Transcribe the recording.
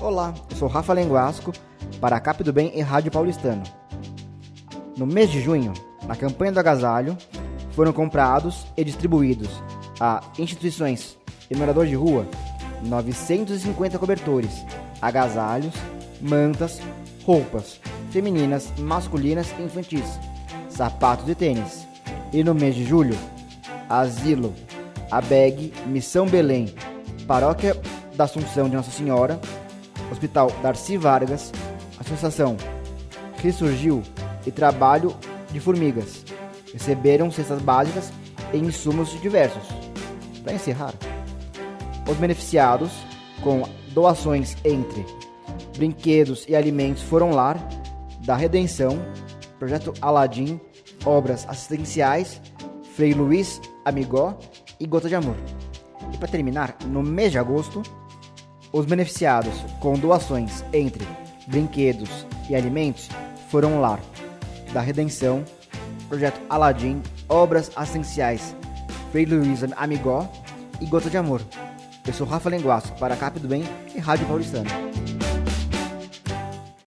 Olá, eu sou Rafa Lenguasco para a Cap do Bem e Rádio Paulistano. No mês de junho, na campanha do agasalho, foram comprados e distribuídos a instituições e morador de rua 950 cobertores, agasalhos, mantas, roupas femininas, masculinas e infantis, sapatos e tênis. E no mês de julho, Asilo, ABEG, Missão Belém, Paróquia da Assunção de Nossa Senhora, Hospital Darcy Vargas, Associação Ressurgiu e Trabalho de Formigas receberam cestas básicas e insumos diversos. Para encerrar, os beneficiados com doações entre brinquedos e alimentos foram lar da Redenção, Projeto Aladim, obras assistenciais, Frei Luiz Amigó e Gota de Amor. E para terminar, no mês de agosto, os beneficiados com doações entre brinquedos e alimentos foram lar da Redenção, Projeto Aladim, Obras Essenciais, Frei Luiz Amigó e Gota de Amor. Eu sou Rafa Lenguaço para a Cap do Bem e Rádio Paulistano.